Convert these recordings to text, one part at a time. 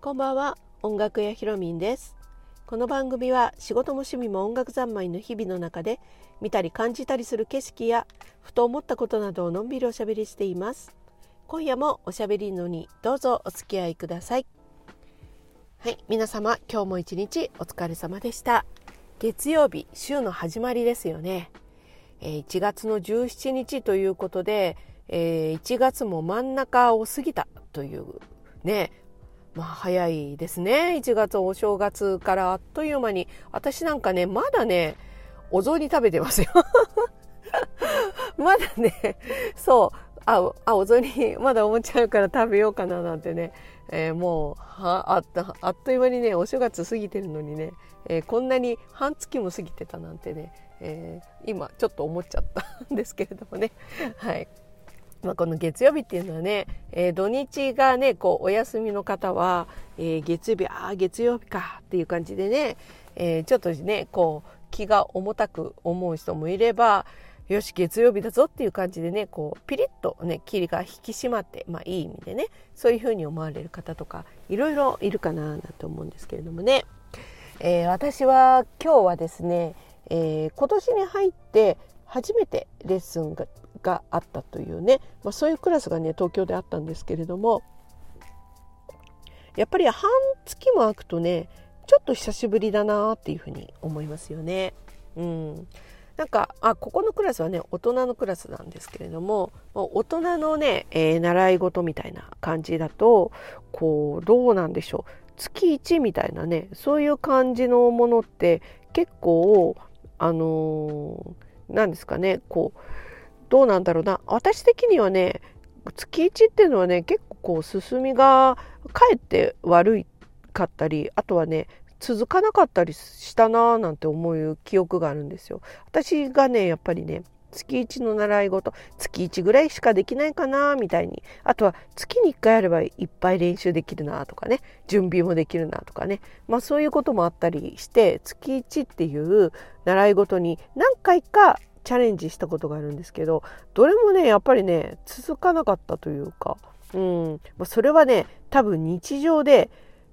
こんばんは音楽屋ひろみんです。この番組は仕事も趣味も音楽三昧の日々の中で見たり感じたりする景色やふと思ったことなどをのんびりおしゃべりしています。今夜もおしゃべりのにどうぞお付き合いください。はい皆様今日も一日お疲れ様でした。月曜日週の始まりですよね。1月の17日ということでえ1月も真ん中を過ぎたというね。まあ早いですね。1月お正月からあっという間に。私なんかねまだねお雑煮食べてますよ。まだねそう。ああお雑煮まだおもちゃあるから食べようかななんてね、えー、もうはああっという間にねお正月過ぎてるのにね、えー、こんなに半月も過ぎてたなんてね、えー、今ちょっと思っちゃったんですけれどもねはい。まあ、この月曜日っていうのはね、えー、土日がねこうお休みの方は、えー、月曜日ああ月曜日かっていう感じでね、えー、ちょっとねこう気が重たく思う人もいればよし月曜日だぞっていう感じでねこうピリッとね霧が引き締まってまあいい意味でねそういうふうに思われる方とかいろいろいるかななんて思うんですけれどもね、えー、私は今日はですね、えー、今年に入って初めてレッスンががあったというね、まあ、そういうクラスがね東京であったんですけれどもやっぱり半月も空くとねちょっと久しぶりだなっていうふうに思いますよね。うん、なんかあここのクラスはね大人のクラスなんですけれども大人のね、えー、習い事みたいな感じだとこうどうなんでしょう月1みたいなねそういう感じのものって結構あの何、ー、ですかねこうどうなんだろうな私的にはね月1っていうのはね結構こう進みがかえって悪かったりあとはね続かなかったりしたなーなんて思う記憶があるんですよ。私がねやっぱりね月1の習い事月1ぐらいしかできないかなみたいに。あとは月に1回あればいっぱい練習できるなとかね準備もできるなとかね。まあそういうこともあったりして月1っていう習い事に何回かチャレンジしたことがあるんですけどどれもねやっぱりね続かなかったというか、うん。まあ、それはね多分日常で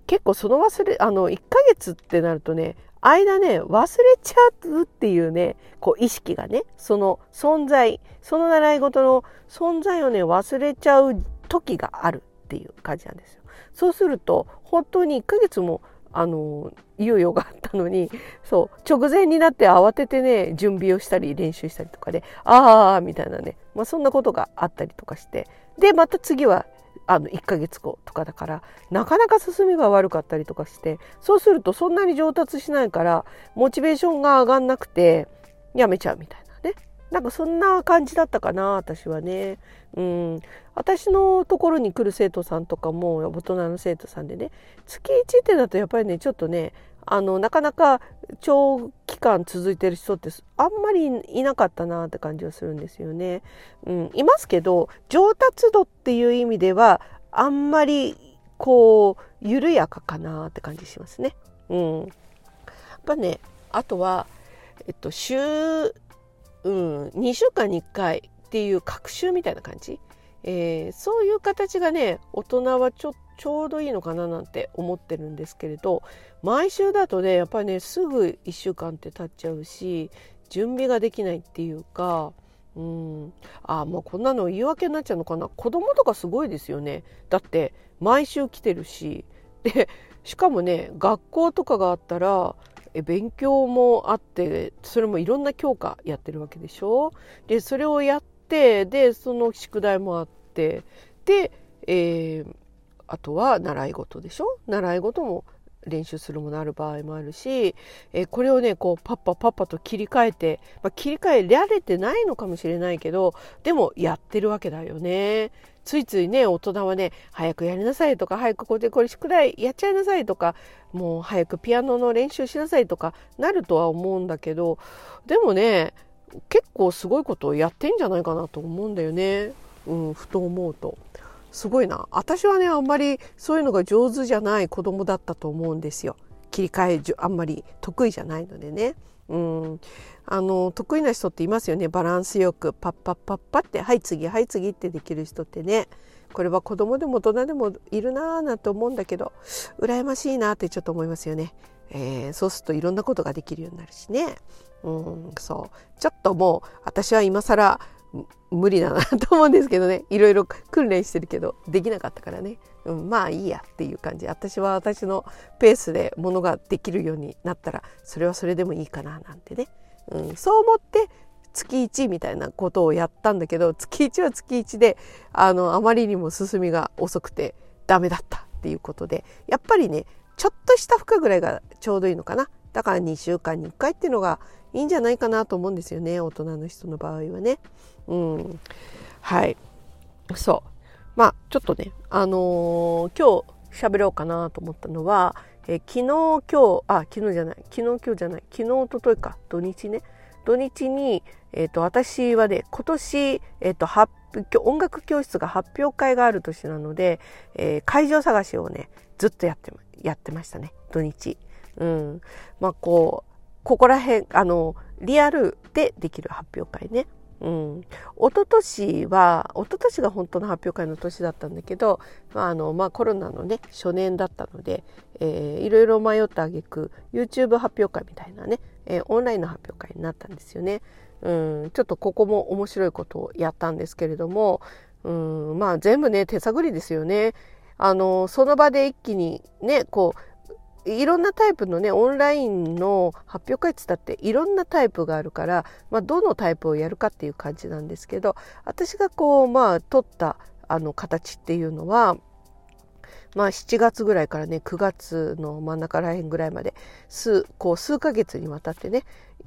結構その忘れあの1ヶ月ってなるとね間ね忘れちゃうっていうねこう意識がねその存在その習い事の存在をね忘れちゃう時があるっていう感じなんですよ。そうすると本当に1ヶ月もあの猶予があったのにそう直前になって慌ててね準備をしたり練習したりとかでああみたいなね、まあ、そんなことがあったりとかしてでまた次はあの1ヶ月後とかだからなかなか進みが悪かったりとかしてそうするとそんなに上達しないからモチベーションが上がんなくてやめちゃうみたいなねなんかそんな感じだったかな私はね。うん、私のところに来る生徒さんとかも大人の生徒さんでね月1ってだとやっぱりねちょっとねあのなかなか長期間続いてる人ってあんまりいなかったなって感じはするんですよね。うん、いますけど上達度っていう意味ではあんまりこう緩やかかなって感じしますね。うん、やっぱねあとは、えっと、週、うん、2週間に1回っていう学習みたいな感じ、えー、そういう形がね大人はちょっちょうどいいのかななんて思ってるんですけれど毎週だとねやっぱりねすぐ1週間って経っちゃうし準備ができないっていうかうん。あもうこんなの言い訳になっちゃうのかな。子供とかすごいですよね。だって毎週来てるし。でしかもね学校とかがあったら勉強もあってそれもいろんな教科やってるわけでしょ？でそれをやってでその宿題もあってで、えー、あとは習い事でしょ？習い事も練習するものある場合もあるし、え、これをねこうパッパパッパと切り替えて、まあ、切り替えられてないのかもしれないけどでもやってるわけだよね。ついついね大人はね早くやりなさいとか早くここでこれ宿題やっちゃいなさいとかもう早くピアノの練習しなさいとかなるとは思うんだけどでもね結構すごいことをやってんじゃないかなと思うんだよね、うん、ふと思うと。すごいな。私はねあんまりそういうのが上手じゃない子供だったと思うんですよ。切り替えあんまり得意じゃないのでね、うん。あの得意な人っていますよね。バランスよくパッパッパッパってはい次はい次ってできる人ってね。これは子供でも大人でもいるなーなんて思うんだけど羨ましいなってちょっと思いますよね。えー、そうするといろんなことができるようになるしね。うん、そう。ちょっともう私は今更無理だなと思うんですけどね。いろいろ訓練してるけどできなかったからね、うん、まあいいやっていう感じ。私は私のペースでものができるようになったらそれはそれでもいいかななんてね、うん、そう思って月1みたいなことをやったんだけど月1は月1であのあまりにも進みが遅くてダメだったっていうことでやっぱりねちょっとした負荷ぐらいがちょうどいいのかな。だから2週間に1回っていうのがいいんじゃないかなと思うんですよね大人の人の場合はね。うん、はい。そう。まあちょっとねあのー、今日喋ろうかなと思ったのは、えー、昨日今日あ昨日じゃない昨日今日じゃない昨日おとといか。土日ね。土日に、えーと、私はね今年、えーと、発音楽教室が発表会がある年なので、えー、会場探しをねずっとやってやってましたね。土日。うん、まあこうここら辺あのリアルでできる発表会ね。うん、一昨年は一昨年が本当の発表会の年だったんだけど、まああのまあ、コロナのね初年だったので、えー、いろいろ迷ったあげく YouTube 発表会みたいなね、えー、オンラインの発表会になったんですよね。うん、ちょっとここも面白いことをやったんですけれども、うん、まあ全部ね手探りですよね。あのその場で一気にねこういろんなタイプのねオンラインの発表会っつったっていろんなタイプがあるから、まあ、どのタイプをやるかっていう感じなんですけど私がこうまあ取ったあの形っていうのはまあ7月ぐらいからね9月の真ん中らへんぐらいまで数こう数ヶ月にわたってね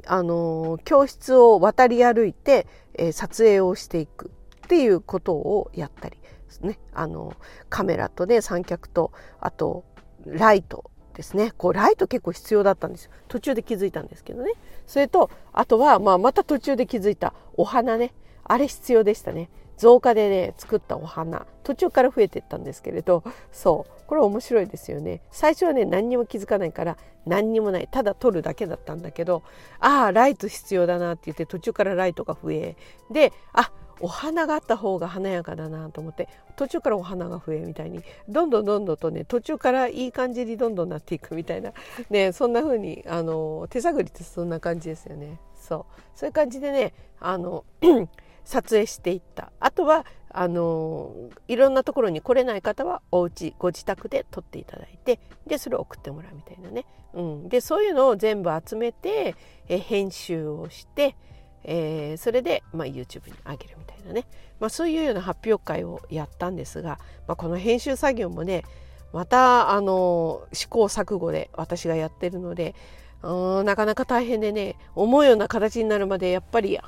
あの教室を渡り歩いて、えー、撮影をしていくっていうことをやったりねあのカメラとね三脚とあとライトですね。こうライト結構必要だったんですよ。途中で気づいたんですけどね。それとあとは、まあ、また途中で気づいた。お花ね。あれ必要でしたね。造花でね作ったお花。途中から増えていったんですけれどそう。これ面白いですよね。最初はね何にも気づかないから何にもない。ただ撮るだけだったんだけどああライト必要だなって言って途中からライトが増え。であお花があった方が華やかだなと思って途中からお花が増えみたいにどんどんどんどんとね途中からいい感じにどんどんなっていくみたいな、ね、そんな風にあに手探りってそんな感じですよね。そう。そういう感じでねあの 撮影していった。あとはあのいろんなところに来れない方はお家ご自宅で撮っていただいてでそれを送ってもらうみたいなね、うん、でそういうのを全部集めてえ編集をしてえー、それで、まあ、YouTube に上げるみたいなね、まあ、そういうような発表会をやったんですが、まあ、この編集作業もねまたあの試行錯誤で私がやってるのでうんなかなか大変でね思うような形になるまでやっぱり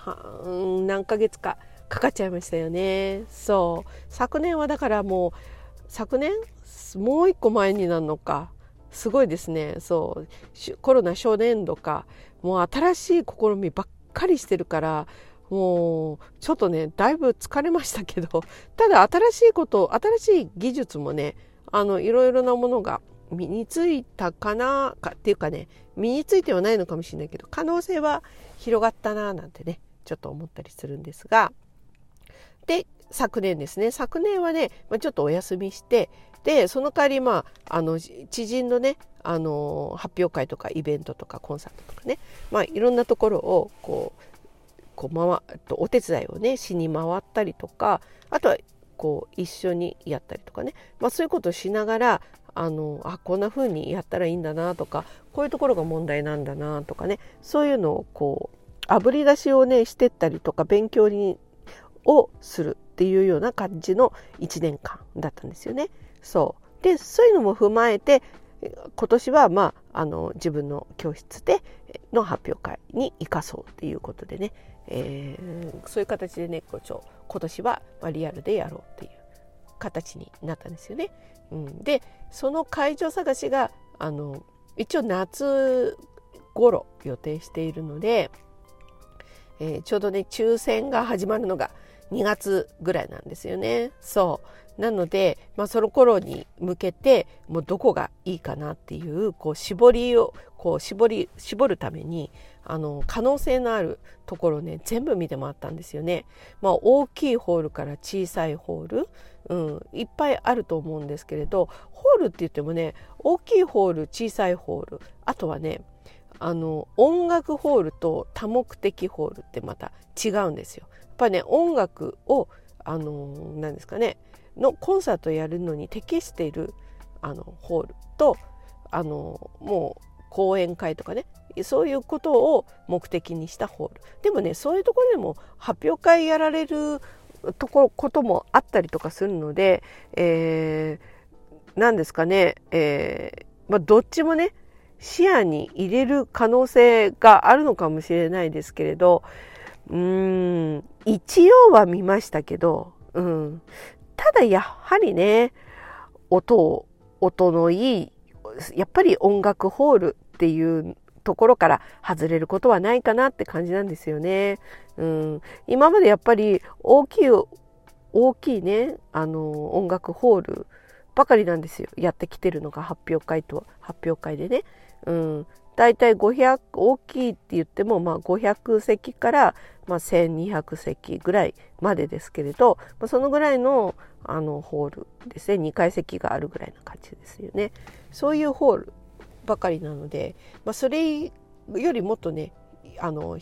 うん何ヶ月かかかっちゃいましたよね。そう。昨年はだからもう昨年もう一個前になるのかすごいですね。そう。コロナ初年度かもう新しい試みばっかりしてるからもうちょっとねだいぶ疲れましたけど ただ新しいこと新しい技術もねあのいろいろなものが身についたかなかっていうかね身についてはないのかもしれないけど可能性は広がったななんてねちょっと思ったりするんですが。で昨年ですね。昨年はね、まあ、ちょっとお休みしてでその代わりまああの知人のねあの発表会とかイベントとかコンサートとかね、まあ、いろんなところをこうこう回とお手伝いをねしに回ったりとかあとはこう一緒にやったりとかね、まあ、そういうことをしながらあのあこんな風にやったらいいんだなとかこういうところが問題なんだなとかね。そういうのをこうあぶり出しをねしてったりとか勉強にをする。っていうような感じの1年間だったんですよね。そうでそういうのも踏まえて今年は、まあ、あの自分の教室での発表会に生かそうっていうことでね、えー、そういう形でね今年は、ま、リアルでやろうっていう形になったんですよね。うん、でその会場探しがあの一応夏頃予定しているので、えー、ちょうどね抽選が始まるのが2月ぐらいなんですよね。そうなので、まあ、その頃に向けてもうどこがいいかなっていうこう絞りをこう絞り絞るためにあの可能性のあるところね全部見て回ったんですよね。まあ、大きいホールから小さいホール、うん、いっぱいあると思うんですけれどホールって言ってもね大きいホール小さいホールあとはねあの音楽ホールと多目的ホールってまた違うんですよ。やっぱね音楽をあの何ですかねのコンサートやるのに適しているあのホールとあのもう講演会とかねそういうことを目的にしたホールでもねそういうところでも発表会やられるとここともあったりとかするので、えー、何ですかね、えーまあ、どっちもね視野に入れる可能性があるのかもしれないですけれどうーん一応は見ましたけど、うん、ただやはりね音を音のいいやっぱり音楽ホールっていうところから外れることはないかなって感じなんですよね。うん、今までやっぱり大きい大きいねあの音楽ホールばかりなんですよやってきてるのが発表会と発表会でね。うん、だいたい500大きいって言っても、まあ、500席から、まあ、1200席ぐらいまでですけれど、まあ、そのぐらいのあのホールですね。2階席があるぐらいな感じですよね。そういうホールばかりなので、まあ、それよりもっとねあの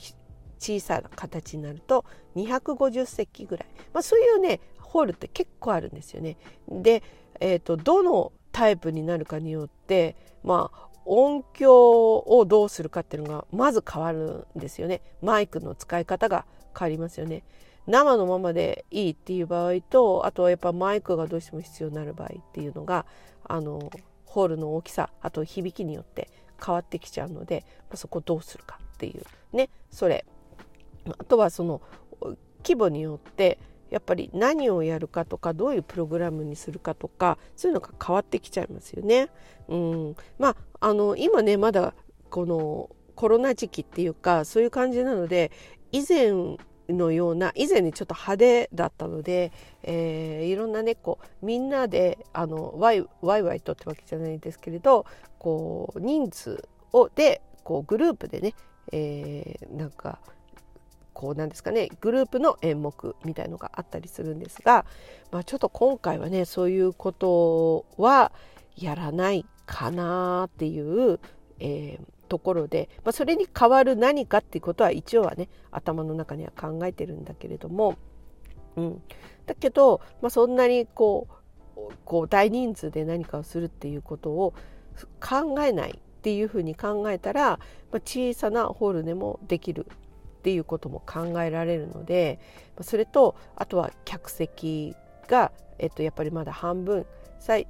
小さな形になると250席ぐらい、まあ、そういうねホールって結構あるんですよね。で、えーとどのタイプになるかによってまあ音響をどうするかっていうのがまず変わるんですよね。マイクの使い方が変わりますよね。生のままでいいっていう場合とあとはやっぱマイクがどうしても必要になる場合っていうのがあのホールの大きさあと響きによって変わってきちゃうので、ま、そこどうするかっていうね。それ。あとはその規模によってやっぱり何をやるかとかどういうプログラムにするかとかそういうのが変わってきちゃいますよね。うん、まああの今ねまだこのコロナ時期っていうかそういう感じなので以前のような以前にちょっと派手だったので、えー、いろんなねみんなであのワイワイワイとってわけじゃないんですけれどこう人数をでこうグループでね、えー、なんかこうなんですかねグループの演目みたいのがあったりするんですが、まあ、ちょっと今回はねそういうことはやらないかなっていう、えー、ところで、まあ、それに代わる何かっていうことは一応はね頭の中には考えてるんだけれども、うん、だけど、まあ、そんなにこうこう大人数で何かをするっていうことを考えないっていうふうに考えたら、まあ、小さなホールでもできるっていうことも考えられるのでそれとあとは客席が、えっと、やっぱりまだ半分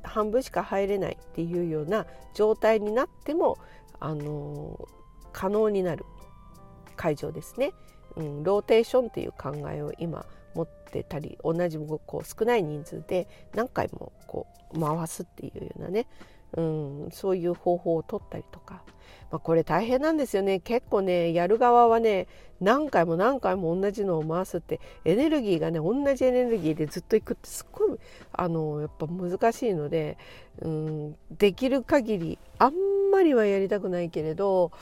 半分しか入れないっていうような状態になっても、あの可能になる会場ですね、うん、ローテーションっていう考えを今持ってたり同じこう少ない人数で何回もこう回すっていうようなね、うん、そういう方法を取ったりとか、まあ、これ大変なんですよね。結構ねやる側はね何回も何回も同じのを回すってエネルギーがね同じエネルギーでずっといくってすっごいあのやっぱ難しいので、うん、できる限りあんまりはやりたくないけれど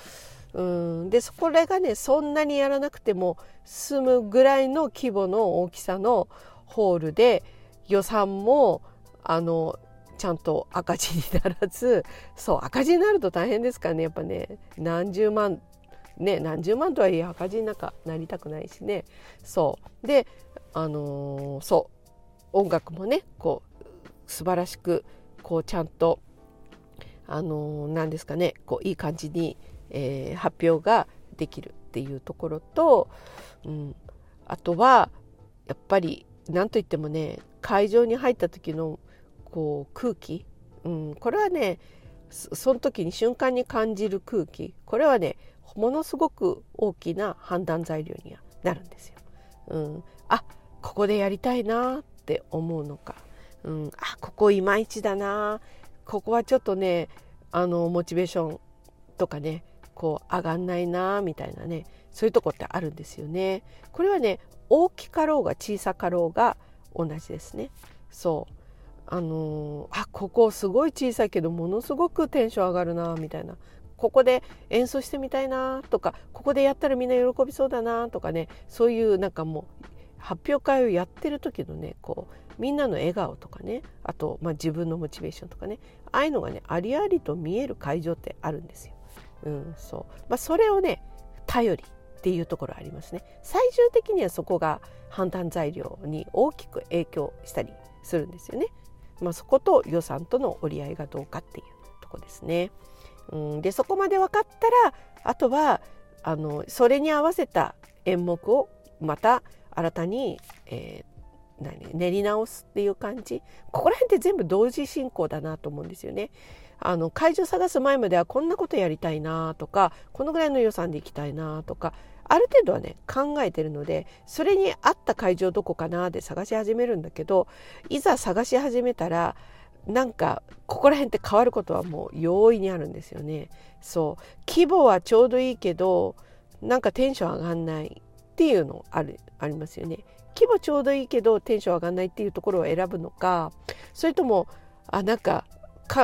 うんでこれがねそんなにやらなくても済むぐらいの規模の大きさのホールで予算もあのちゃんと赤字にならず そう赤字になると大変ですからねやっぱね。何十万ね何十万とはいえ赤字になんかなりたくないしね。そう。であのー、そう。音楽もねこう素晴らしくこうちゃんとあのー、何ですかねこういい感じに、えー、発表ができるっていうところと、うん、あとはやっぱり何といってもね会場に入った時のこう空気、うん、これはねその時に瞬間に感じる空気。これはねものすごく大きな判断材料にはなるんですよ。うん、あここでやりたいなって思うのか、うん、あここいまいちだな。ここはちょっとねあのモチベーションとかねこう上がんないなみたいなねそういうとこってあるんですよね。これはね大きかろうが小さかろうが同じですね。そう。あのあここすごい小さいけどものすごくテンション上がるなみたいなここで演奏してみたいなとかここでやったらみんな喜びそうだなとかねそういうなんかもう発表会をやってる時のねこうみんなの笑顔とかねあと、まあ、自分のモチベーションとかねああいうのがねありありと見える会場ってあるんですよ。うんそうまあ、それをね頼りっていうところありますね。最終的にはそこが判断材料に大きく影響したりするんですよね。まあ、そこと予算との折り合いがどうかっていうとこですね。うん、でそこまで分かったらあとはあのそれに合わせた演目をまた新たに、えー、何練り直すっていう感じここら辺って全部同時進行だなと思うんですよね。あの会場探す前まではこんなことやりたいなとかこのぐらいの予算で行きたいなとかある程度はね考えてるのでそれに合った会場どこかなで探し始めるんだけどいざ探し始めたらなんかここら辺って変わることはもう容易にあるんですよね。そう規模はちょうどいいけどなんかテンション上がんないっていうのあるありますよね。規模ちょうどいいけどテンション上がんないっていうところを選ぶのかそれともあなんか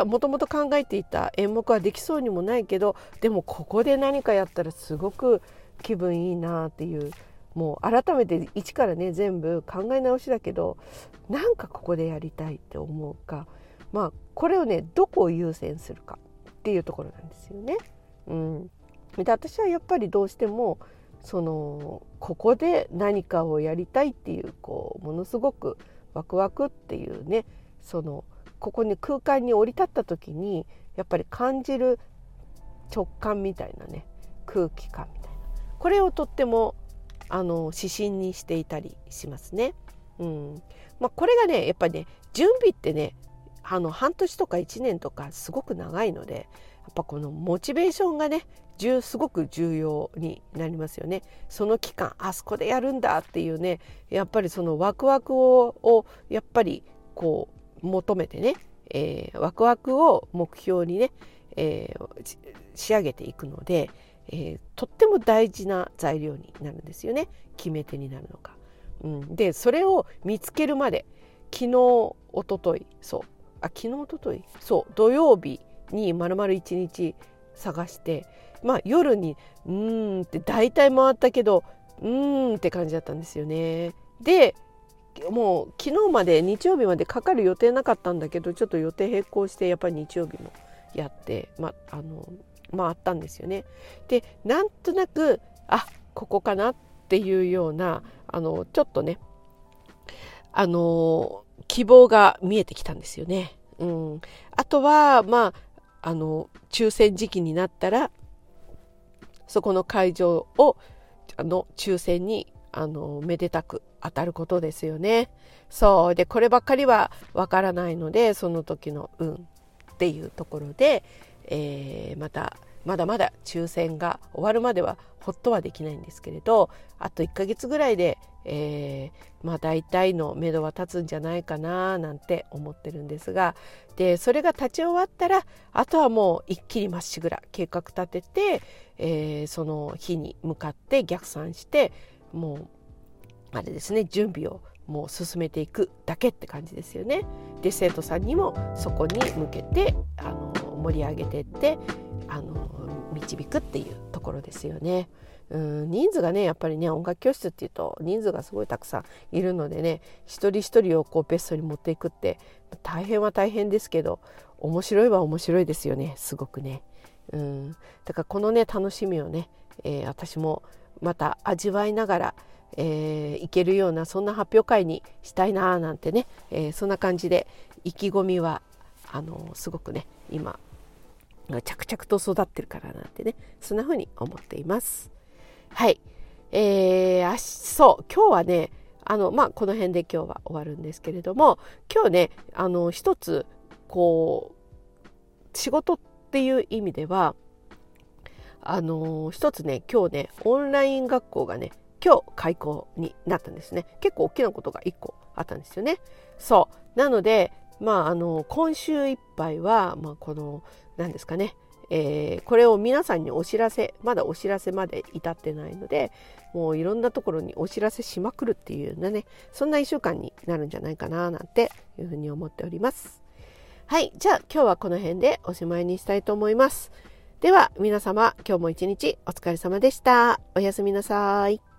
もともと考えていた演目はできそうにもないけどでもここで何かやったらすごく気分いいなっていうもう改めて一からね全部考え直しだけどなんかここでやりたいって思うか。まあこれをねどこを優先するかっていうところなんですよね。うん、で私はやっぱりどうしてもそのここで何かをやりたいっていうこうものすごくワクワクっていうねそのここに空間に降り立った時にやっぱり感じる直感みたいなね空気感。みこれをとってもあの指針にしていたりしますね。うんまあ、これがねやっぱりね準備ってねあの半年とか1年とかすごく長いのでやっぱこのモチベーションがねすごく重要になりますよね。その期間あそこでやるんだっていうねやっぱりそのワクワクををやっぱりこう求めてね、えー、ワクワクを目標にね、えー、仕上げていくので、えー、とっても大事な材料になるんですよね。決め手になるのが。うん、でそれを見つけるまで昨日一昨日そう。あ昨日一昨日そう。土曜日に丸々一日探してまあ夜にうーんって大体回ったけどうーんって感じだったんですよね。でもう昨日まで日曜日までかかる予定なかったんだけどちょっと予定変更してやっぱり日曜日もやってまああの回ったんですよね。でなんとなくあここかなっていうようなあのちょっとねあの希望が見えてきたんですよね。うん、あとはまああの抽選時期になったらそこの会場をあの抽選にあのめでたく当たることですよね。そうでこればっかりはわからないのでその時の運っていうところで、えー、またまだまだ抽選が終わるまではほっとはできないんですけれどあと1ヶ月ぐらいで、えー、まあ大体の目処は立つんじゃないかななんて思ってるんですがでそれが立ち終わったらあとはもう一気にまっしぐら計画立てて、えー、その日に向かって逆算してもうあれですね準備をもう進めていくだけって感じですよね。で生徒さんにもそこに向けてあの盛り上げてってあの導くっていうところですよね。うん人数がねやっぱりね音楽教室っていうと人数がすごいたくさんいるのでね一人一人をこうベストに持っていくって大変は大変ですけど面白いは面白いですよねすごくね。うんだからこのね楽しみをね、えー、私もまた味わいながら、えー、いけるようなそんな発表会にしたいななんてね、えー、そんな感じで意気込みはあのすごくね今が着々と育ってるからなんてねそんな風に思っています。はい。えー、そう。今日はねあのまあこの辺で今日は終わるんですけれども今日ねあの一つこう仕事っていう意味ではあの一つね今日ねオンライン学校がね今日開校になったんですね。結構大きなことが1個あったんですよね。そう。なのでまああの今週いっぱいは、まあ、この何ですかね、えー、これを皆さんにお知らせまだお知らせまで至ってないのでもういろんなところにお知らせしまくるっていうようなねそんな1週間になるんじゃないかななんていうふうに思っております。はいじゃあ今日はこの辺でおしまいにしたいと思います。では皆様今日も一日お疲れ様でした。おやすみなさい。